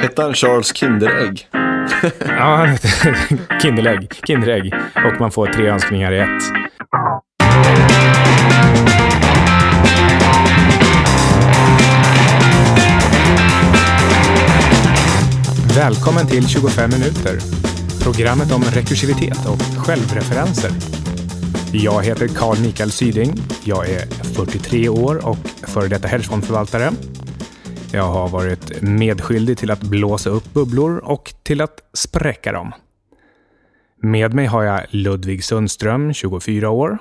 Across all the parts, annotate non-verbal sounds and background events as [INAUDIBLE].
Hette han Charles Kinderägg? Ja, han hette [LAUGHS] Kinderägg. Kinderägg. Och man får tre önskningar i ett. Välkommen till 25 minuter. Programmet om rekursivitet och självreferenser. Jag heter Carl Mikael Syding. Jag är 43 år och före detta hedgefondförvaltare. Jag har varit medskyldig till att blåsa upp bubblor och till att spräcka dem. Med mig har jag Ludvig Sundström, 24 år.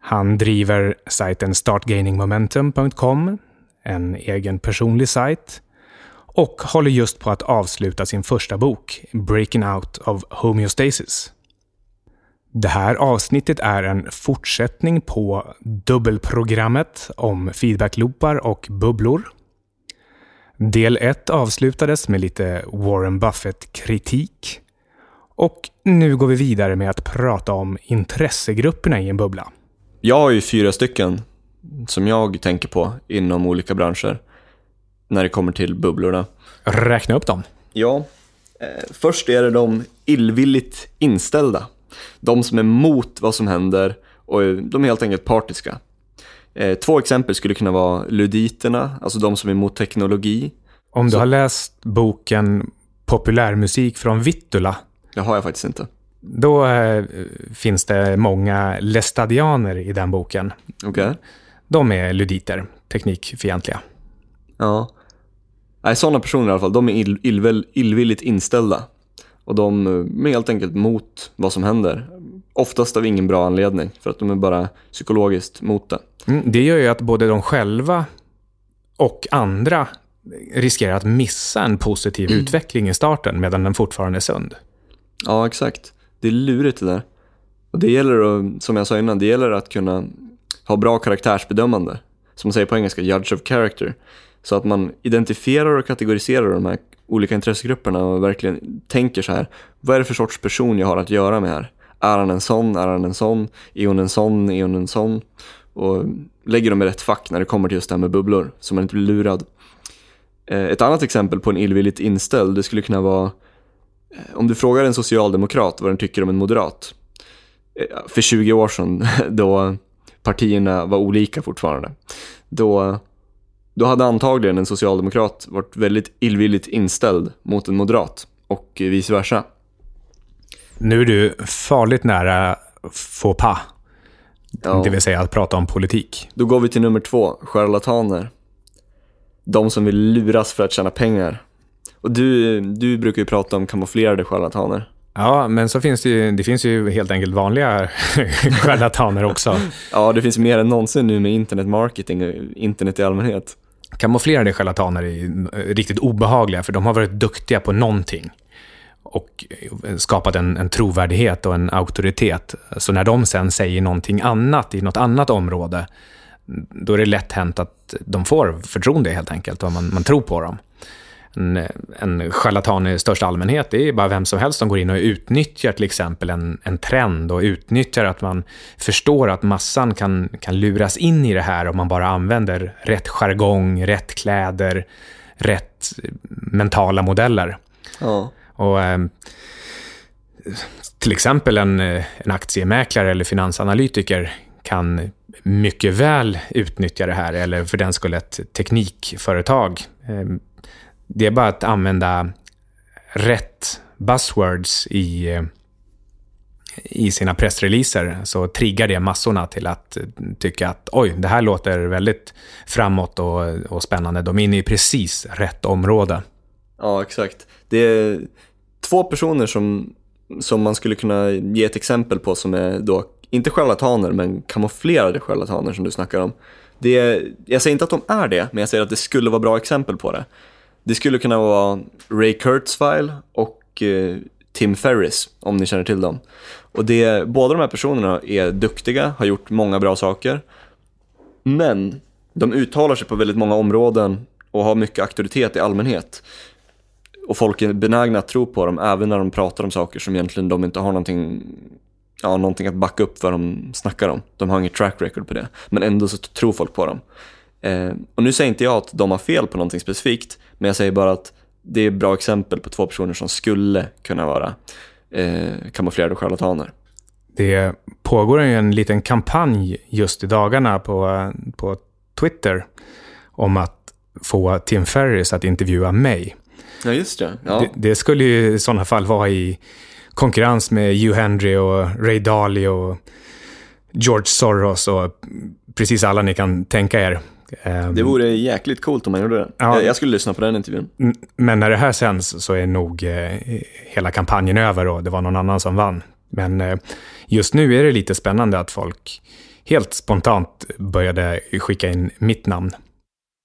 Han driver sajten startgainingmomentum.com, en egen personlig sajt, och håller just på att avsluta sin första bok, Breaking Out of Homeostasis. Det här avsnittet är en fortsättning på dubbelprogrammet om feedbackloopar och bubblor. Del 1 avslutades med lite Warren Buffett-kritik. Och nu går vi vidare med att prata om intressegrupperna i en bubbla. Jag har ju fyra stycken som jag tänker på inom olika branscher när det kommer till bubblorna. Räkna upp dem. Ja, eh, först är det de illvilligt inställda. De som är mot vad som händer och de är helt enkelt partiska. Eh, två exempel skulle kunna vara luditerna, alltså de som är emot teknologi. Om du Så. har läst boken Populärmusik från Vittula. Det har jag faktiskt inte. Då eh, finns det många lestadianer i den boken. Okej. Okay. De är luditer, teknikfientliga. Ja. Nej, sådana personer i alla fall, de är ill, ill, illvilligt inställda. Och de är helt enkelt mot vad som händer. Oftast av ingen bra anledning, för att de är bara psykologiskt mot det. Mm, det gör ju att både de själva och andra riskerar att missa en positiv mm. utveckling i starten medan den fortfarande är sund. Ja, exakt. Det är lurigt det där. Och det gäller, att, som jag sa innan, det gäller att kunna ha bra karaktärsbedömande. Som man säger på engelska, judge of character. Så att man identifierar och kategoriserar de här olika intressegrupperna och verkligen tänker så här, vad är det för sorts person jag har att göra med här? Är han en sån? Är han en sån? Är hon en sån? Är hon en sån? Och lägger dem i rätt fack när det kommer till just det här med bubblor, så man inte blir lurad. Eh, ett annat exempel på en illvilligt inställd, det skulle kunna vara eh, om du frågar en socialdemokrat vad den tycker om en moderat. Eh, för 20 år sedan, [LAUGHS] då partierna var olika fortfarande. Då då hade antagligen en socialdemokrat varit väldigt illvilligt inställd mot en moderat och vice versa. Nu är du farligt nära faux pas. Ja. Det vill säga att prata om politik. Då går vi till nummer två, charlataner. De som vill luras för att tjäna pengar. Och du, du brukar ju prata om kamouflerade charlataner. Ja, men så finns det ju, det finns ju helt enkelt vanliga [LAUGHS] charlataner också. ja, det finns mer än någonsin nu med internet marketing och internet i allmänhet. Kamouflerade charlataner är riktigt obehagliga, för de har varit duktiga på någonting och skapat en, en trovärdighet och en auktoritet. Så när de sen säger någonting annat i något annat område, då är det lätt hänt att de får förtroende helt enkelt och man, man tror på dem en, en charlatan i största allmänhet. Det är bara vem som helst som går in och utnyttjar till exempel en, en trend och utnyttjar att man förstår att massan kan, kan luras in i det här om man bara använder rätt jargong, rätt kläder, rätt mentala modeller. Ja. Och, eh, till exempel en, en aktiemäklare eller finansanalytiker kan mycket väl utnyttja det här, eller för den skull ett teknikföretag. Eh, det är bara att använda rätt buzzwords i, i sina pressreleaser så triggar det massorna till att tycka att oj, det här låter väldigt framåt och, och spännande. De är inne i precis rätt område. Ja, exakt. Det är två personer som, som man skulle kunna ge ett exempel på som är då, inte charlataner, men kamouflerade charlataner som du snackar om. Det är, jag säger inte att de är det, men jag säger att det skulle vara bra exempel på det. Det skulle kunna vara Ray Kurzweil och eh, Tim Ferris, om ni känner till dem. Och det, båda de här personerna är duktiga, har gjort många bra saker. Men de uttalar sig på väldigt många områden och har mycket auktoritet i allmänhet. Och folk är benägna att tro på dem även när de pratar om saker som egentligen de inte har någonting, ja, någonting att backa upp vad de snackar om. De har inget track record på det. Men ändå så tror folk på dem. Eh, och nu säger inte jag att de har fel på någonting specifikt, men jag säger bara att det är bra exempel på två personer som skulle kunna vara eh, kamouflerade charlataner. Det pågår ju en liten kampanj just i dagarna på, på Twitter om att få Tim Ferris att intervjua mig. Ja, just det. Ja. Det, det skulle ju i sådana fall vara i konkurrens med Hugh Henry och Ray Dalio och George Soros och precis alla ni kan tänka er. Ehm, Det vore jäkligt coolt om man gjorde det. Ja. Jag, skulle lyssna på den intervjun. Men när det här sänds så är nog eh, hela kampanjen över och det var någon annan som vann. Men eh, just nu är det lite spännande att folk helt spontant började skicka in mitt namn.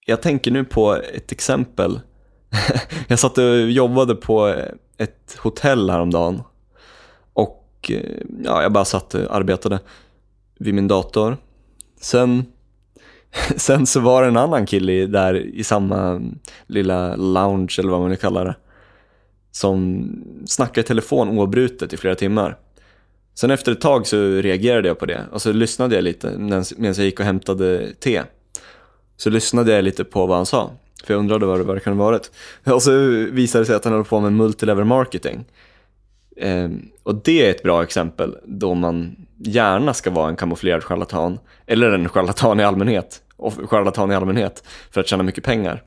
Jag tänker nu på ett exempel. [LAUGHS] jag satt och jobbade på ett hotell häromdagen. Och eh, ja, jag bara satt och arbetade vid min dator. Sen, [LAUGHS] sen så var det en annan kille där i samma lilla lounge eller vad man vill kalla det. Som snackade i telefon oavbrutet i flera timmar. Sen efter ett tag så reagerade jag på det och så lyssnade jag lite medan jag gick och hämtade te. Så lyssnade jag lite på vad han sa, för jag undrade vad det, vad det kan ha varit. Och så visade det sig att han höll på med multilevel marketing. Eh, och det är ett bra exempel då man gärna ska vara en kamouflerad charlatan, eller en charlatan i allmänhet, och charlatan i allmänhet, för att tjäna mycket pengar.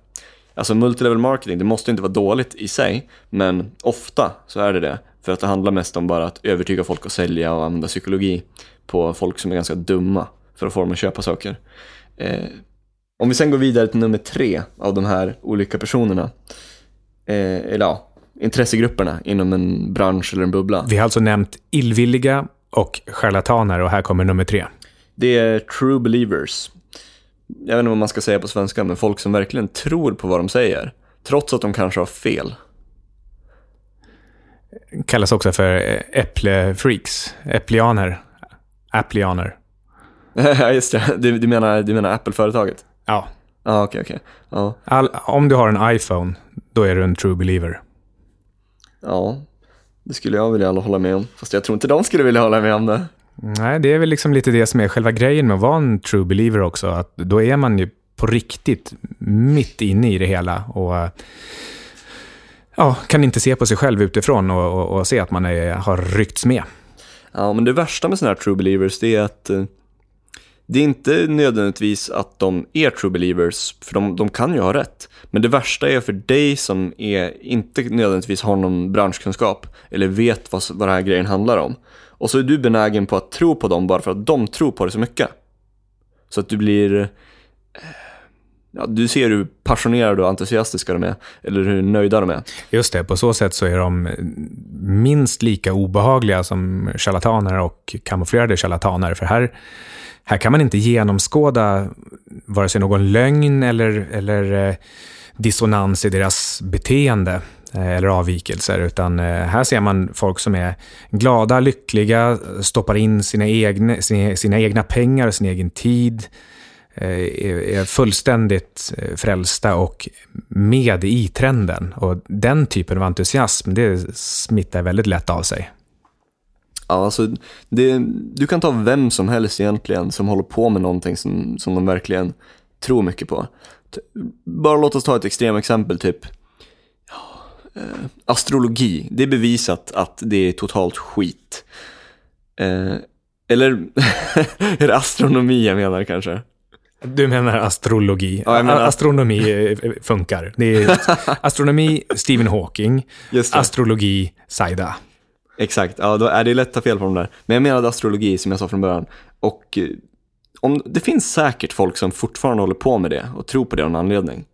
Alltså multilevel marketing, det måste inte vara dåligt i sig, men ofta så är det det. För att det handlar mest om bara att övertyga folk att sälja och använda psykologi på folk som är ganska dumma för att få dem att köpa saker. Eh, om vi sen går vidare till nummer tre av de här olika personerna, eh, eller ja, intressegrupperna inom en bransch eller en bubbla. Vi har alltså nämnt illvilliga och charlataner och här kommer nummer tre. Det är true believers. Jag vet inte vad man ska säga på svenska, men folk som verkligen tror på vad de säger, trots att de kanske har fel. Kallas också för eh, äpplefreaks, äpplianer, applianer. [LAUGHS] Ja, just det. Du, du menar, du menar Apple-företaget? Ja, Ja, okej, okej. Ja, All, om du har en iPhone, då är du en true believer. ja, det skulle jag vilja hålla med om. Fast jag tror inte de skulle vilja hålla med om det. Nej, det är väl liksom lite det som är själva grejen med att vara en true believer också. Att då är man ju på riktigt mitt inne i det hela och ja, kan inte se på sig själv utifrån och, och, och se att man är, har ryckts med. Ja, men det värsta med sådana här true believers, det är att eh, det är inte nödvändigtvis att de är true believers, för de, de kan ju ha rätt. Men det värsta är för dig som är, inte nödvändigtvis har någon branschkunskap, eller vet vad, vad den här grejen handlar om. Och så är du benägen på att tro på dem bara för att de tror på det så mycket. Så att du blir... Eh, Ja, du ser hur passionerade och entusiastiska de är, eller hur nöjda de är. Just det, på så sätt så är de minst lika obehagliga som charlataner och kamouflerade charlataner. För här, här kan man inte genomskåda vare sig någon lögn eller, eller eh, dissonans i deras beteende eh, eller avvikelser, utan eh, här ser man folk som är glada, lyckliga, stoppar in sina egna, sina, sina egna pengar och sin egen tid, Eh, är fullständigt eh, frälsta och med i trenden. Och den typen av entusiasm, det smittar väldigt lätt av sig. Ja, alltså, det, du kan ta vem som helst egentligen som håller på med någonting som, som de verkligen tror mycket på. Bara låt oss ta ett extremexempel, typ ja, eh, astrologi. Det är bevisat att det är totalt skit. Eh, eller [LAUGHS] är det astronomi jag menar kanske? Du menar astrologi? Ja, menar- Astronomi eh, funkar. Det är [LAUGHS] astronomi, Stephen Hawking. Astrologi, Saida. Exakt, ja då är det lätt att ta fel på de där. Men jag menade astrologi som jag sa från början. Och eh, om, det finns säkert folk som fortfarande håller på med det och tror på det av någon anledning.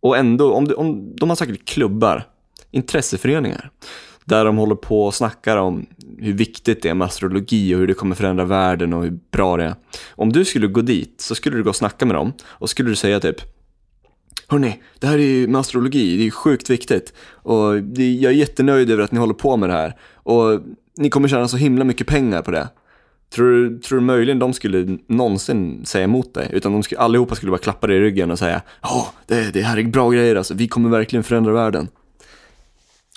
Och ändå, om, det, om de har säkert klubbar, intresseföreningar, där de håller på och snackar om hur viktigt det är med astrologi och hur det kommer förändra världen och hur bra det är. Om du skulle gå dit så skulle du gå och snacka med dem och skulle du säga typ Hörni, det här är ju med astrologi, det är ju sjukt viktigt. Och det, jag är jättenöjd över att ni håller på med det här. Och ni kommer tjäna så himla mycket pengar på det. Tror, du- tror du möjligen de skulle någonsin säga emot dig? Utan de skulle, allihopa skulle bara klappa dig i ryggen och säga Ja, det, det här är bra grejer alltså, vi kommer verkligen förändra världen.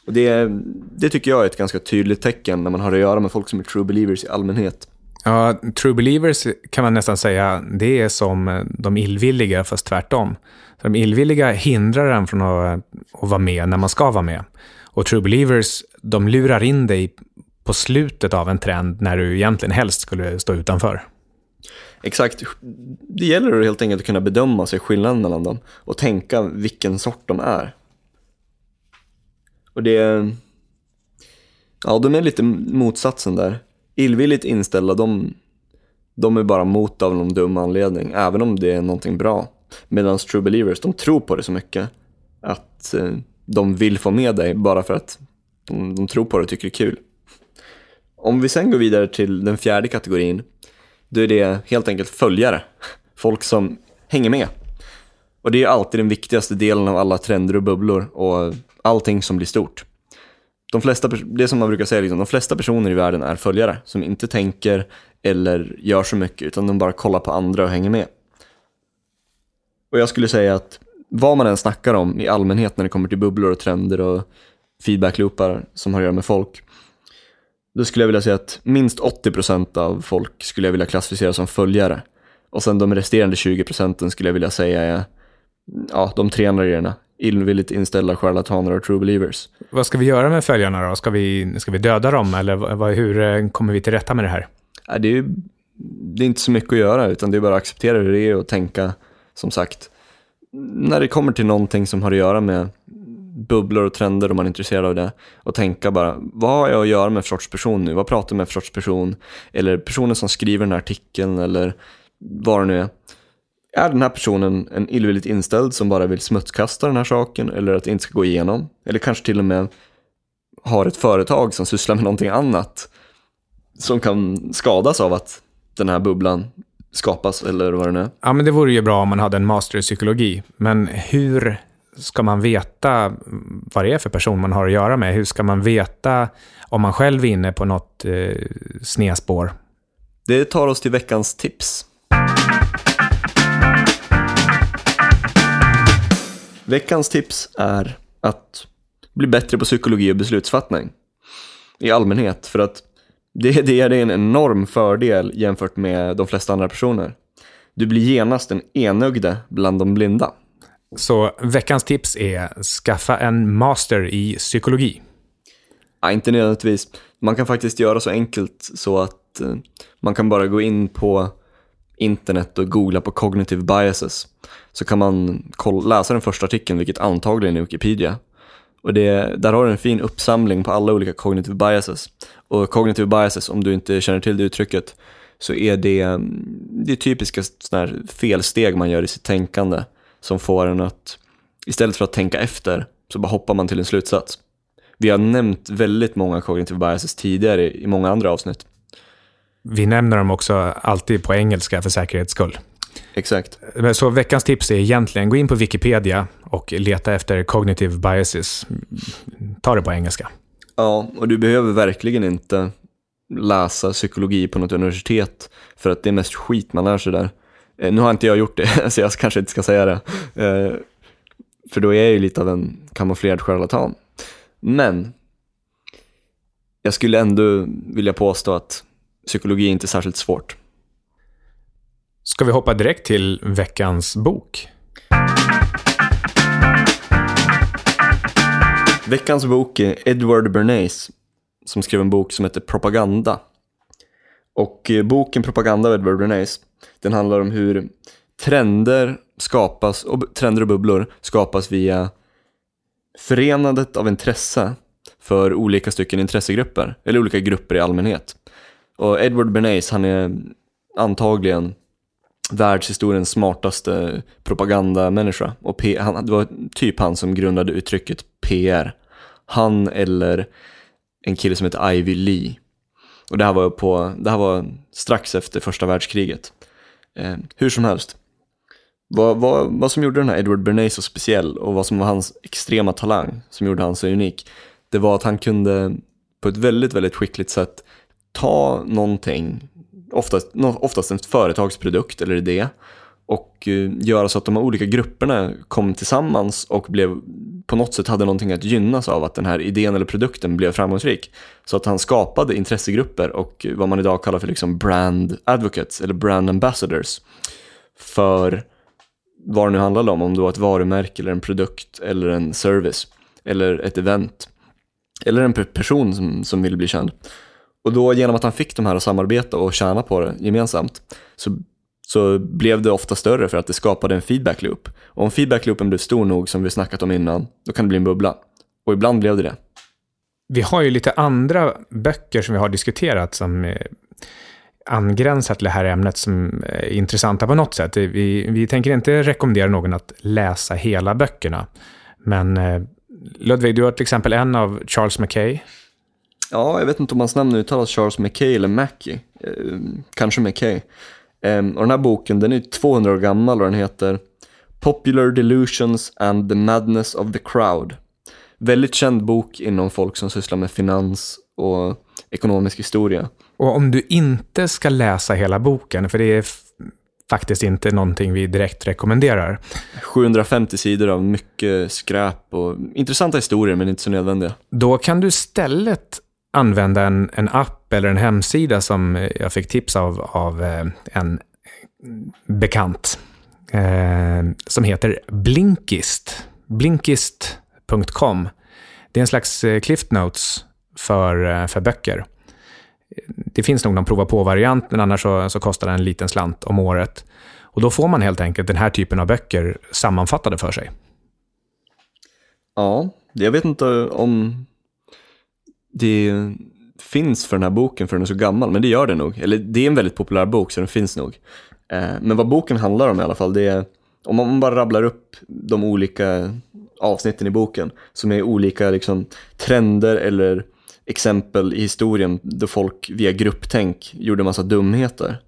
Och det, det tycker jag är ett ganska tydligt tecken när man har att göra med folk som är true believers i allmänhet. Ja, True Believers kan man nästan säga, det är som de illvilliga, fast tvärtom. de illvilliga hindrar en från att, att vara med när man ska vara med. Och True Believers, de lurar in dig på slutet av en trend när du egentligen helst skulle stå utanför. Exakt. Det gäller helt enkelt att kunna bedöma sig skillnaden mellan dem och tänka vilken sort de är. Och det... Ja, de är lite motsatsen där. Illvilligt inställda, de, de är bara mot av någon dum anledning, även om det är någonting bra. Medan true believers, de tror på det så mycket att eh, de vill få med dig bara för att de, de tror på det och tycker det är kul. Om vi sen går vidare till den fjärde kategorin, då är det helt enkelt följare. Folk som hänger med. Och det är alltid den viktigaste delen av alla trender och bubblor och allting som blir stort. De flesta, det som man brukar säga, liksom, de flesta personer i världen är följare som inte tänker eller gör så mycket utan de bara kollar på andra och hänger med. Och jag skulle säga att vad man än snackar om i allmänhet när det kommer till bubblor och trender och feedbackloopar som har att göra med folk då skulle jag vilja säga att minst 80% av folk skulle jag vilja klassificera som följare. Och sen de resterande 20% skulle jag vilja säga är ja, de tre andra grejerna. Illvilligt inställda charlataner och true believers. Vad ska vi göra med följarna då? Ska vi, ska vi döda dem eller vad, hur eh, kommer vi till rätta med det här? Det, är, det är inte så mycket att göra utan det är bara att acceptera hur det är och tänka som sagt. När det kommer till någonting som har att göra med bubblor och trender om man är intresserad av det. Och tänka bara, vad har jag att göra med för sorts person nu? Vad pratar jag med för sorts person? Eller personen som skriver den här artikeln eller vad det nu är. Är den här personen en illvilligt inställd som bara vill smutskasta den här saken eller att det inte ska gå igenom? Eller kanske till och med har ett företag som sysslar med någonting annat som kan skadas av att den här bubblan skapas eller vad det nu är. Ja, men det vore ju bra om man hade en master i psykologi. Men hur ska man veta vad det är för person man har att göra med? Hur ska man veta om man själv är inne på något eh, snedspår? Det tar oss till veckans tips. Veckans tips är att bli bättre på psykologi och beslutsfattning i allmänhet. För att det, det är en enorm fördel jämfört med de flesta andra personer. Du blir genast den enögde bland de blinda. Så veckans tips är skaffa en master i psykologi. Ja, inte nödvändigtvis. Man kan faktiskt göra så enkelt så att eh, man kan bara gå in på internet och googla på cognitive biases. Så kan man läsa den första artikeln, vilket antagligen är Wikipedia. Och det, där har du en fin uppsamling på alla olika cognitive biases. Och cognitive biases, om du inte känner till det uttrycket, så är det, mm, det är typiska felsteg man gör i sitt tänkande som får en att istället för att tänka efter så bara hoppar man till en slutsats. Vi har nämnt väldigt många cognitive biases tidigare i många andra avsnitt. Vi nämner dem också alltid på engelska för säkerhets skull. Exakt. Så veckans tips är egentligen, gå in på Wikipedia och leta efter cognitive biases. Ta det på engelska. Ja, och du behöver verkligen inte läsa psykologi på något universitet för att det är mest skit man lär sig där. Eh, nu har inte jag gjort det, [LAUGHS] så jag kanske inte ska säga det. Eh, för då är jag ju lite av en kamouflerad charlatan. Men jag skulle ändå vilja påstå att psykologi är inte särskilt svårt. Ska vi hoppa direkt till veckans bok? Veckans bok är Edward Bernays som skrev en bok som heter Propaganda. Och eh, boken Propaganda av Edward Bernays den handlar om hur trender skapas, och trender och bubblor skapas via förenandet av intresse för olika stycken intressegrupper, eller olika grupper i allmänhet. Och Edward Bernays, han är antagligen världshistoriens smartaste propagandamänniska. Och P han, det var typ han som grundade uttrycket PR. Han eller en kille som heter Ivy Lee. Och det här var, på, det här var strax efter första världskriget. Eh, hur som helst, vad, vad, vad som gjorde den här Edward Bernays så speciell och vad som var hans extrema talang som gjorde han så unik, det var att han kunde på ett väldigt, väldigt skickligt sätt ta någonting, oftast, oftast en företagsprodukt eller idé, och eh, göra så att de här olika grupperna kom tillsammans och blev, på något sätt hade någonting att gynnas av att den här idén eller produkten blev framgångsrik. Så att han skapade intressegrupper och eh, vad man idag kallar för liksom brand advocates eller brand ambassadors för vad det nu handlade om, om det var ett varumärke eller en produkt eller en service eller ett event eller en person som, som ville bli känd. Och då genom att han fick de här att samarbeta och tjäna på det gemensamt så, så blev det ofta större för att det skapade en feedback loop. Och om feedback loopen blev stor nog som vi snackat om innan, då kan det bli en bubbla. Och ibland blev det det. Vi har ju lite andra böcker som vi har diskuterat som eh, angränsar till det här ämnet som eh, är intressanta på något sätt. Vi, vi tänker inte rekommendera någon att läsa hela böckerna. Men eh, Ludvig, du har till exempel en av Charles Mackay. Ja, jag vet inte om hans namn uttalas Charles Mackay eller Mackey. Eh, kanske Mackay. Eh, och den här boken, den är 200 år gammal och den heter Popular Delusions and the Madness of the Crowd. Väldigt känd bok inom folk som sysslar med finans och ekonomisk historia. Och om du inte ska läsa hela boken, för det är faktiskt inte någonting vi direkt rekommenderar. 750 sidor av mycket skräp och intressanta historier men inte så nödvändiga. Då kan du istället använda en, en app eller en hemsida som eh, jag fick tips av, av eh, en bekant. Eh, som heter Blinkist. Blinkist.com. Det är en slags eh, Cliff Notes för, för böcker det finns nog någon prova på-variant, men annars så, så kostar den en liten slant om året. Och då får man helt enkelt den här typen av böcker sammanfattade för sig. Ja, jag vet inte om det finns för den här boken för den är så gammal, men det gör det nog. Eller det är en väldigt populär bok så den finns nog. Eh, men vad boken handlar om i alla fall, det är om man bara rabblar upp de olika avsnitten i boken som är olika liksom, trender eller exempel i historien då folk via grupptänk gjorde massa dumheter.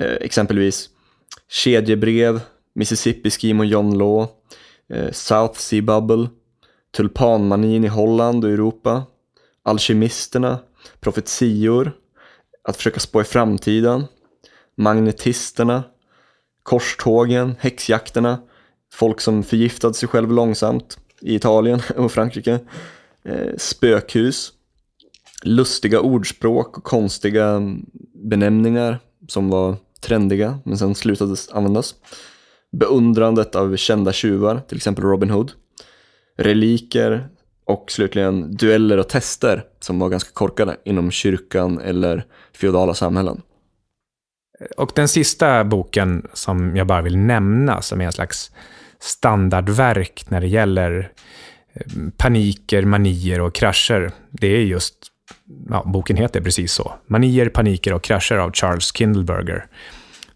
Eh, exempelvis kedjebrev, Mississippi Scheme och John Law, eh, South Sea Bubble, tulpanmanin i Holland och Europa, alkemisterna, profetior, att försöka spå i framtiden, magnetisterna, korstågen, häxjakterna, folk som förgiftade sig själv långsamt i Italien [LAUGHS] och Frankrike, eh, spökhus, lustiga ordspråk och konstiga benämningar som var trendiga men sen slutade användas. Beundrandet av kända tjuvar, till exempel Robin Hood. Reliker och slutligen dueller och tester som var ganska korkade inom kyrkan eller feodala samhällen. Och den sista boken som jag bara vill nämna som är en slags standardverk när det gäller eh, paniker, manier och krascher. Det är just ja, boken heter precis så. Manier, paniker och krascher av Charles Kindleberger.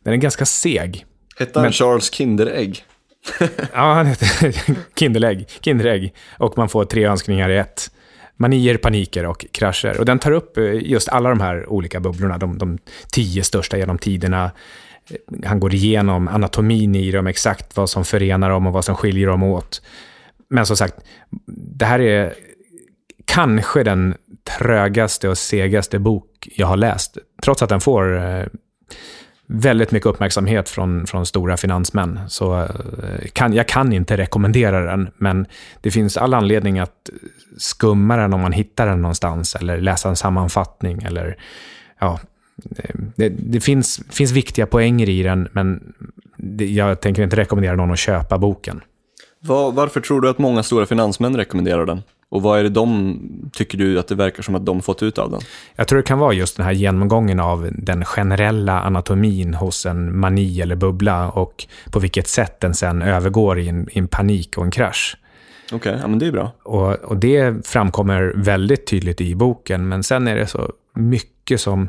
Den är ganska seg. Hette han men... Charles Kinderägg? Ja, han heter [LAUGHS] Kinderägg. Kinderägg. Och man får tre önskningar i ett. Manier, paniker och krascher. Och den tar upp eh, just alla de här olika bubblorna, de, de tio största genom tiderna. Eh, han går igenom anatomin i dem, exakt vad som förenar dem och vad som skiljer dem åt. Men som sagt, det här är kanske den trögaste och segaste bok jag har läst. Trots att den får eh, väldigt mycket uppmärksamhet från, från stora finansmän. Så eh, kan, jag kan inte rekommendera den, men det finns all anledning att skumma den om man hittar den någonstans, eller läsa en sammanfattning, eller ja, eh, det, det finns, finns viktiga poänger i den, men det, jag tänker inte rekommendera någon att köpa boken. Var, varför tror du att många stora finansmän rekommenderar den? Och vad är det de, tycker du, att det verkar som att de fått ut av den? Jag tror det kan vara just den här genomgången av den generella anatomin hos en mani eller bubbla och på vilket sätt den sen övergår i en, i en panik och en krasch. Okej, okay, ja men det är bra. Och, och det framkommer väldigt tydligt i boken, men sen är det så mycket som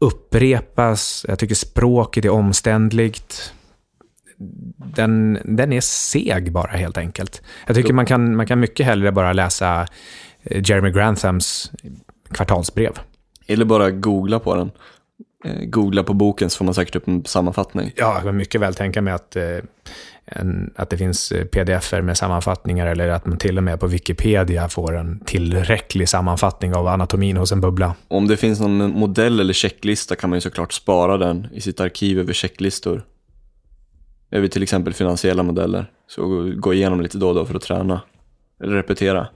upprepas. Jag tycker språket är omständligt den, den är seg bara helt enkelt. Jag tycker man kan, man kan mycket hellre bara läsa eh, Jeremy Granthams kvartalsbrev. Eller bara googla på den. Eh, googla på boken så får man säkert upp en sammanfattning. Ja, jag kan mycket väl tänka mig att, eh, en, att det finns pdf-er med sammanfattningar eller att man till och med på Wikipedia får en tillräcklig sammanfattning av anatomin hos en bubbla. Om det finns någon modell eller checklista kan man ju såklart spara den i sitt arkiv över checklistor över till exempel finansiella modeller. Så gå- igenom lite då och då för att träna. Eller repetera.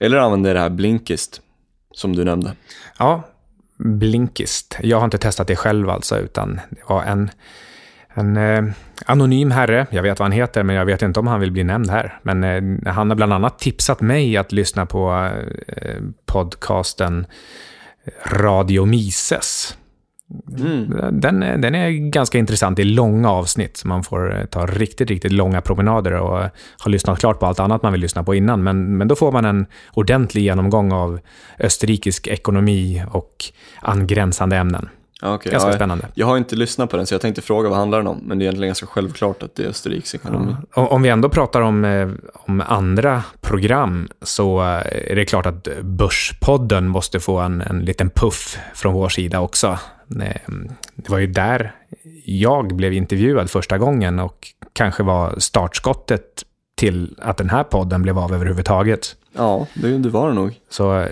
Eller använda det här Blinkist, som du nämnde. Ja, Blinkist. Jag har inte testat det själv alltså, utan det var en, en eh, anonym herre. Jag vet vad han heter, men jag vet inte om han vill bli nämnd här. Men eh, han har bland annat tipsat mig att lyssna på eh, podcasten eh, Radio Mises. Mm. Den, är- den är ganska intressant. Är långa avsnitt. Man får eh, ta riktigt, riktigt långa promenader och ha lyssnat klart på allt annat man vill lyssna på innan. Men, men då får man en ordentlig genomgång av österrikisk ekonomi och angränsande ämnen. Ja, okej. Ganska ja, spännande. Jag har inte lyssnat på den så jag tänkte fråga vad handlar den om. Men det är egentligen ganska självklart att det är Österrikes ekonomi. Om om vi ändå pratar om, eh, om andra program så eh, är det klart att Börspodden måste få en, en liten puff från vår sida också. Eh, Det var ju där jag blev intervjuad första gången och kanske var startskottet till att den här podden blev av överhuvudtaget. Ja, det, det var det nog. Så eh,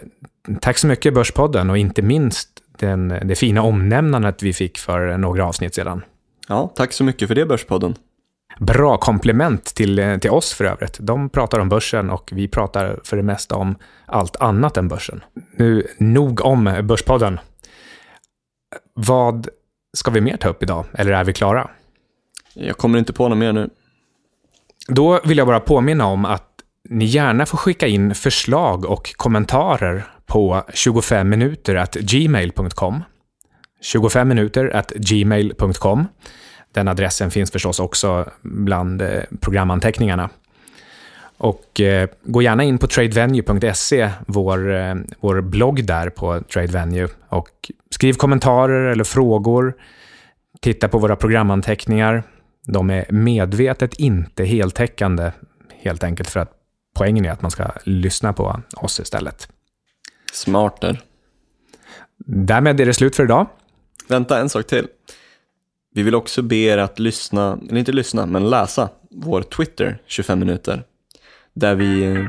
tack så mycket Börspodden och inte minst den, det fina omnämnandet vi fick för några avsnitt sedan. Ja, tack så mycket för det Börspodden. Bra komplement till, eh, till oss för övrigt. De pratar om börsen och vi pratar för det mesta om allt annat än börsen. Nu, nog om Börspodden. Vad ska vi mer ta upp idag? Eller är vi klara? Jag kommer inte på något mer nu. Då vill jag bara påminna om att ni gärna får skicka in förslag och kommentarer på 25 minuter gmail.com. 25 minuter gmail.com. Den adressen finns förstås också bland eh, programanteckningarna. Och eh, gå gärna in på tradevenue.se, vår, eh, vår blogg där på Tradevenue. Och skriv kommentarer eller frågor. Titta på våra programanteckningar. De är medvetet inte heltäckande, helt enkelt för att poängen är att man ska lyssna på oss istället. Smart där. Därmed är det slut för idag. Vänta, en sak till. Vi vill också be er att lyssna, eller inte lyssna, men läsa vår Twitter 25 minuter. Där vi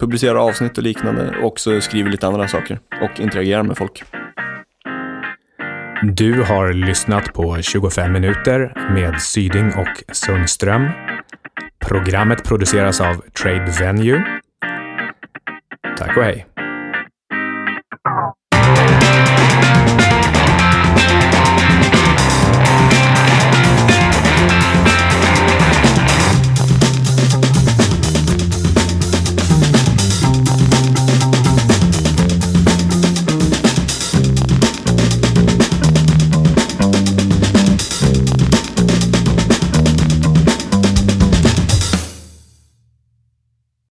publicerar avsnitt och liknande och också skriver lite andra saker och interagerar med folk. Du har lyssnat på 25 minuter med Syding och Sundström. Programmet produceras av Trade Venue. Tack och hej.